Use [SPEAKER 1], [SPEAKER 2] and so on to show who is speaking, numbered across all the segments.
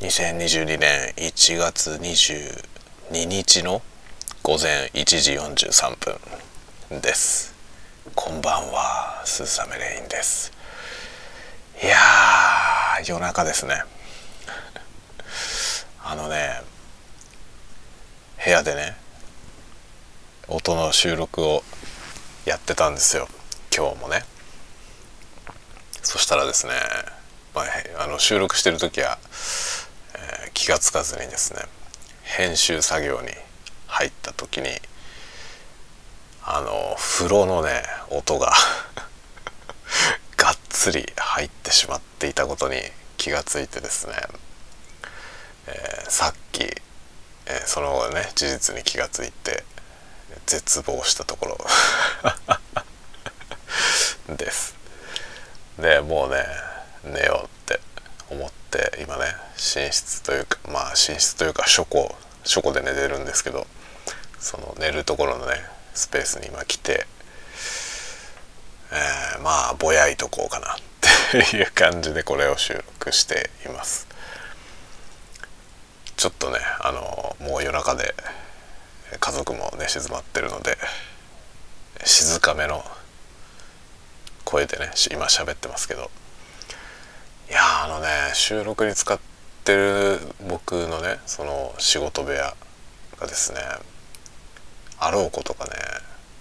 [SPEAKER 1] 2022年1月22日の午前1時43分です。こんばんはスーサメレインです。いやー夜中ですね。あのね部屋でね音の収録をやってたんですよ。今日もね。そしたらですね、まあ、あの収録してる時は、気が付かずにですね編集作業に入った時にあの風呂のね音が がっつり入ってしまっていたことに気がついてですね、えー、さっき、えー、その後ね事実に気がついて絶望したところ です。でもうね寝ようって思って今ね寝室というかまあ寝室というか書庫書庫で寝てるんですけどその寝るところのねスペースに今来て、えー、まあぼやいとこうかなっていう感じでこれを収録しています。ちょっとねあのもう夜中で家族も寝静まってるので静かめの声でね今喋ってますけど。いやあのね収録に使ってる僕のねその仕事部屋がですねあろうことかね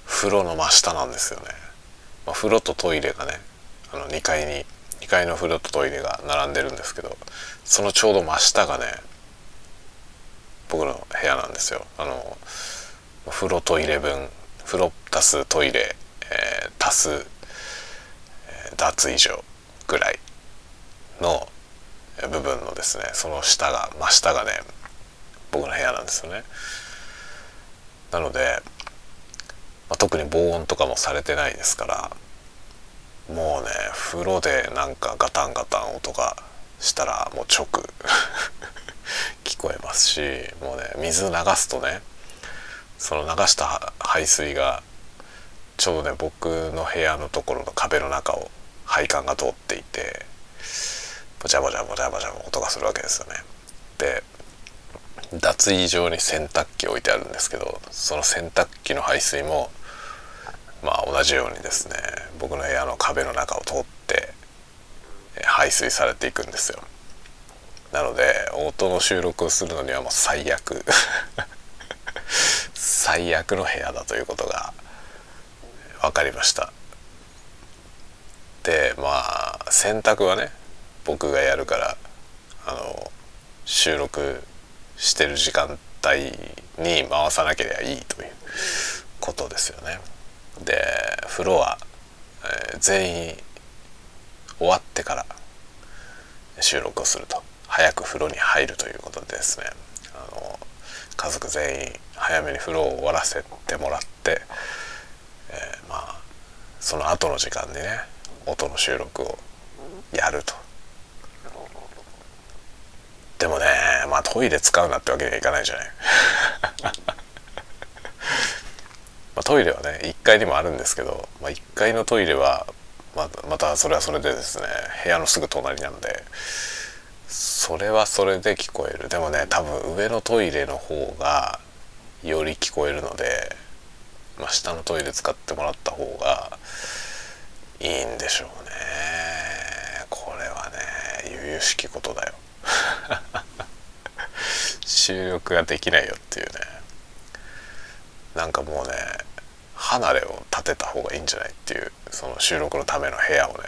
[SPEAKER 1] 風呂の真下なんですよね、まあ、風呂とトイレがねあの2階に2階の風呂とトイレが並んでるんですけどそのちょうど真下がね僕の部屋なんですよ。あの風呂トイレ分風呂足すトイレ、えー、足す、脱衣所ぐらいの部分のですねその下が真下がね僕の部屋なんですよね。なので、まあ、特に防音とかもされてないですからもうね風呂でなんかガタンガタン音がしたらもう直 聞こえますしもうね水流すとねその流した排水がちょうどね僕の部屋のところの壁の中を配管が通っていてボチャボチャボチャボチャ音がするわけですよね。で脱衣場に洗濯機置いてあるんですけどその洗濯機の排水もまあ同じようにですね僕の部屋の壁の中を通って排水されていくんですよ。なので音の収録をするのにはもう最悪最悪の部屋だということが分かりましたでまあ洗濯はね僕がやるからあの収録してる時間帯に回さなければいいということですよね。で風呂は、えー、全員終わってから収録をすると。早く風呂に入るということでですね。あの家族全員早めに風呂を終わらせてもらって、えー、まあその後の時間にね音の収録をやると。でもねまあトイレ使うなってわけにはいかないじゃない。まあ、トイレはね1階にもあるんですけど、まあ、1階のトイレはままたそれはそれでですね部屋のすぐ隣なんでそれはそれで聞こえる。でもね多分上のトイレの方がより聞こえるので、まあ、下のトイレ使ってもらった方がいいんでしょうね。これはね由々しきことだよ。収録ができないよっていうね。なんかもうね離れを立てた方がいいんじゃないっていうその収録のための部屋をね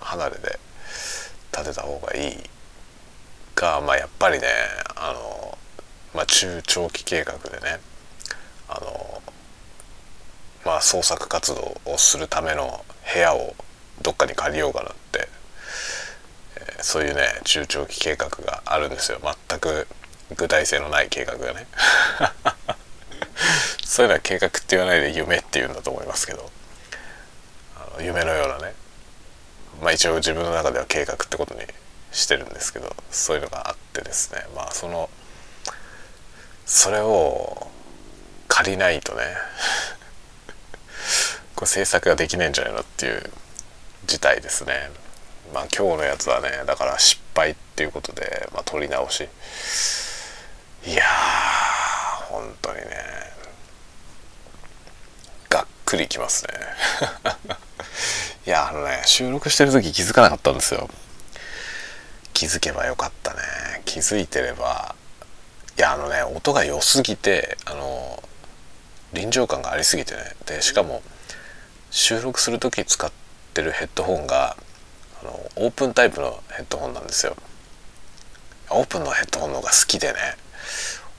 [SPEAKER 1] 離れで立てた方がいいがまあやっぱりねあの、まあ、中長期計画でねあのまあ創作活動をするための部屋をどっかに借りようかなってえそういうね中長期計画があるんですよ。全く具体性のない計画がね。そういうのは計画って言わないで夢って言うんだと思いますけど。あの夢のようなね。まあ一応自分の中では計画ってことにしてるんですけどそういうのがあってですね。まあそのそれを借りないとね。これ制作ができないんじゃないのっていう事態ですね。まあ今日のやつはねだから失敗っていうことで、まあ、撮り直し。いやー本当にね。がっくりきますね。いやあのね収録してる時気づかなかったんですよ。気づけばよかったね。気づいてればいやあのね音が良すぎてあの臨場感がありすぎてね。でしかも収録する時使ってるヘッドホンがあのオープンタイプのヘッドホンなんですよ。オープンのヘッドホンの方が好きでね。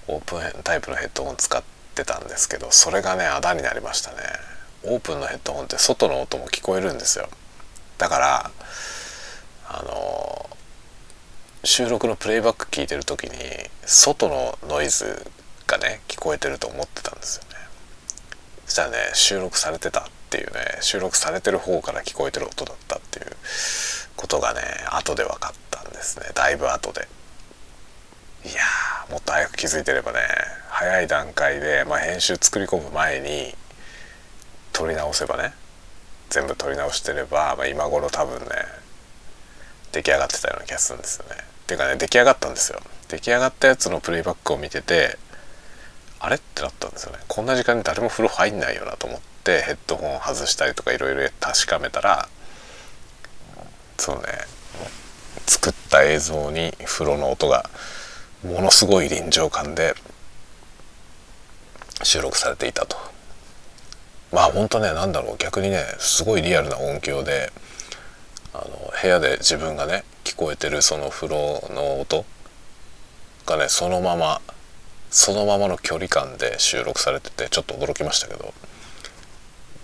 [SPEAKER 1] オープンタイプのヘッドホン使ってたんですけどそれがねあだになりましたね。オープンのヘッドホンって外の音も聞こえるんですよ。だからあの収録のプレイバック聞いてる時に外のノイズがね聞こえてると思ってたんですよね。そしたらね収録されてたっていうね収録されてる方から聞こえてる音だったっていうことがね後で分かったんですね。だいぶ後で。もっと早く気づいてればね早い段階で、まあ、編集作り込む前に撮り直せばね全部撮り直してれば、まあ、今頃多分ね出来上がってたような気がするんですよね。ていうかね出来上がったんですよ。出来上がったやつのプレイバックを見ててあれってなったんですよね。こんな時間に誰も風呂入んないよなと思ってヘッドホン外したりとかいろいろ確かめたらそうね作った映像に風呂の音がものすごい臨場感で収録されていたと。まあ本当ね何だろう逆にねすごいリアルな音響であの部屋で自分がね聞こえてるその風呂の音がねそのままそのままの距離感で収録されててちょっと驚きましたけど。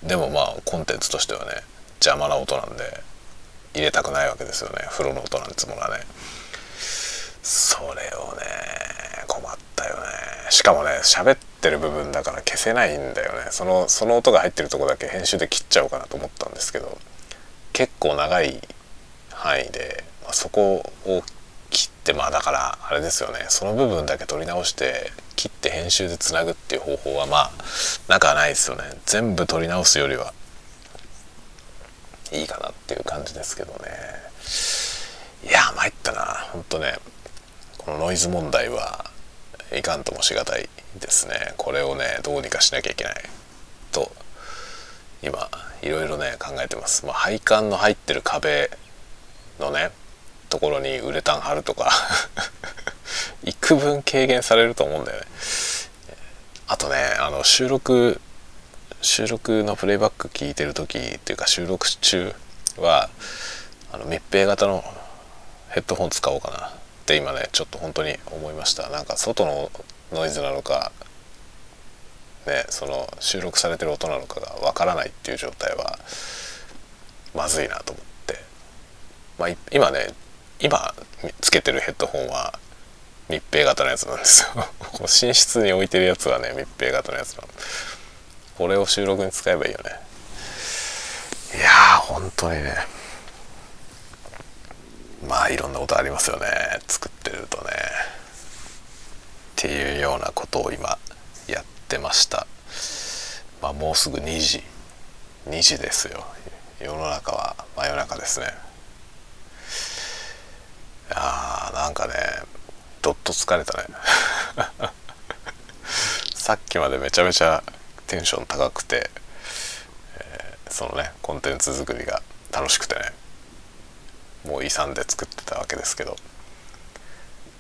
[SPEAKER 1] でもまあコンテンツとしてはね邪魔な音なんで入れたくないわけですよね。風呂の音なんつものはね。それをしかもね喋ってる部分だから消せないんだよね。そのその音が入ってるとこだけ編集で切っちゃおうかなと思ったんですけど結構長い範囲で、まあ、そこを切ってまあだからあれですよね。その部分だけ取り直して切って編集でつなぐっていう方法はまあなくはないですよね。全部取り直すよりはいいかなっていう感じですけどね。いや参ったな。ほんとねこのノイズ問題はいかんともしがたいですね。これをねどうにかしなきゃいけない。と今いろいろね考えてます、まあ、配管の入ってる壁のねところにウレタン貼るとか 幾分軽減されると思うんだよね。あとねあの収録収録のプレイバック聞いてる時っていうか収録中はあの密閉型のヘッドホン使おうかな。って今ねちょっと本当に思いました。なんか外のノイズなのかねその収録されてる音なのかがわからないっていう状態はまずいなと思って、まあ、今ね今つけてるヘッドホンは密閉型のやつなんですよ。寝室に置いてるやつはね密閉型のやつなの。これを収録に使えばいいよね。いやー本当にね。まあいろんなことありますよね。作ってるとね。っていうようなことを今やってました。まあもうすぐ2時。2時ですよ。世の中は真夜中ですね。いやーなんかねどっと疲れたね。さっきまでめちゃめちゃテンション高くて、えー、そのねコンテンツ作りが楽しくてね。もう勇んで作ってたわけですけど。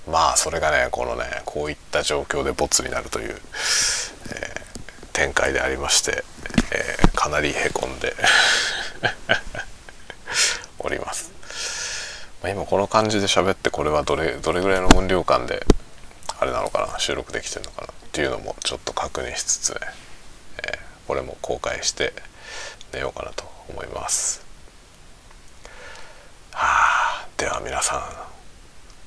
[SPEAKER 1] まあそれがねこのねこういった状況でボツになるという、えー、展開でありまして、えー、かなりへこんで おります、まあ、今この感じで喋ってこれはどれどれぐらいの音量感であれなのかな収録できてるのかなっていうのもちょっと確認しつつね、えー、これも公開して寝ようかなと思います。では皆さ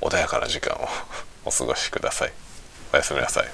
[SPEAKER 1] ん穏やかな時間を お過ごしください。おやすみなさい。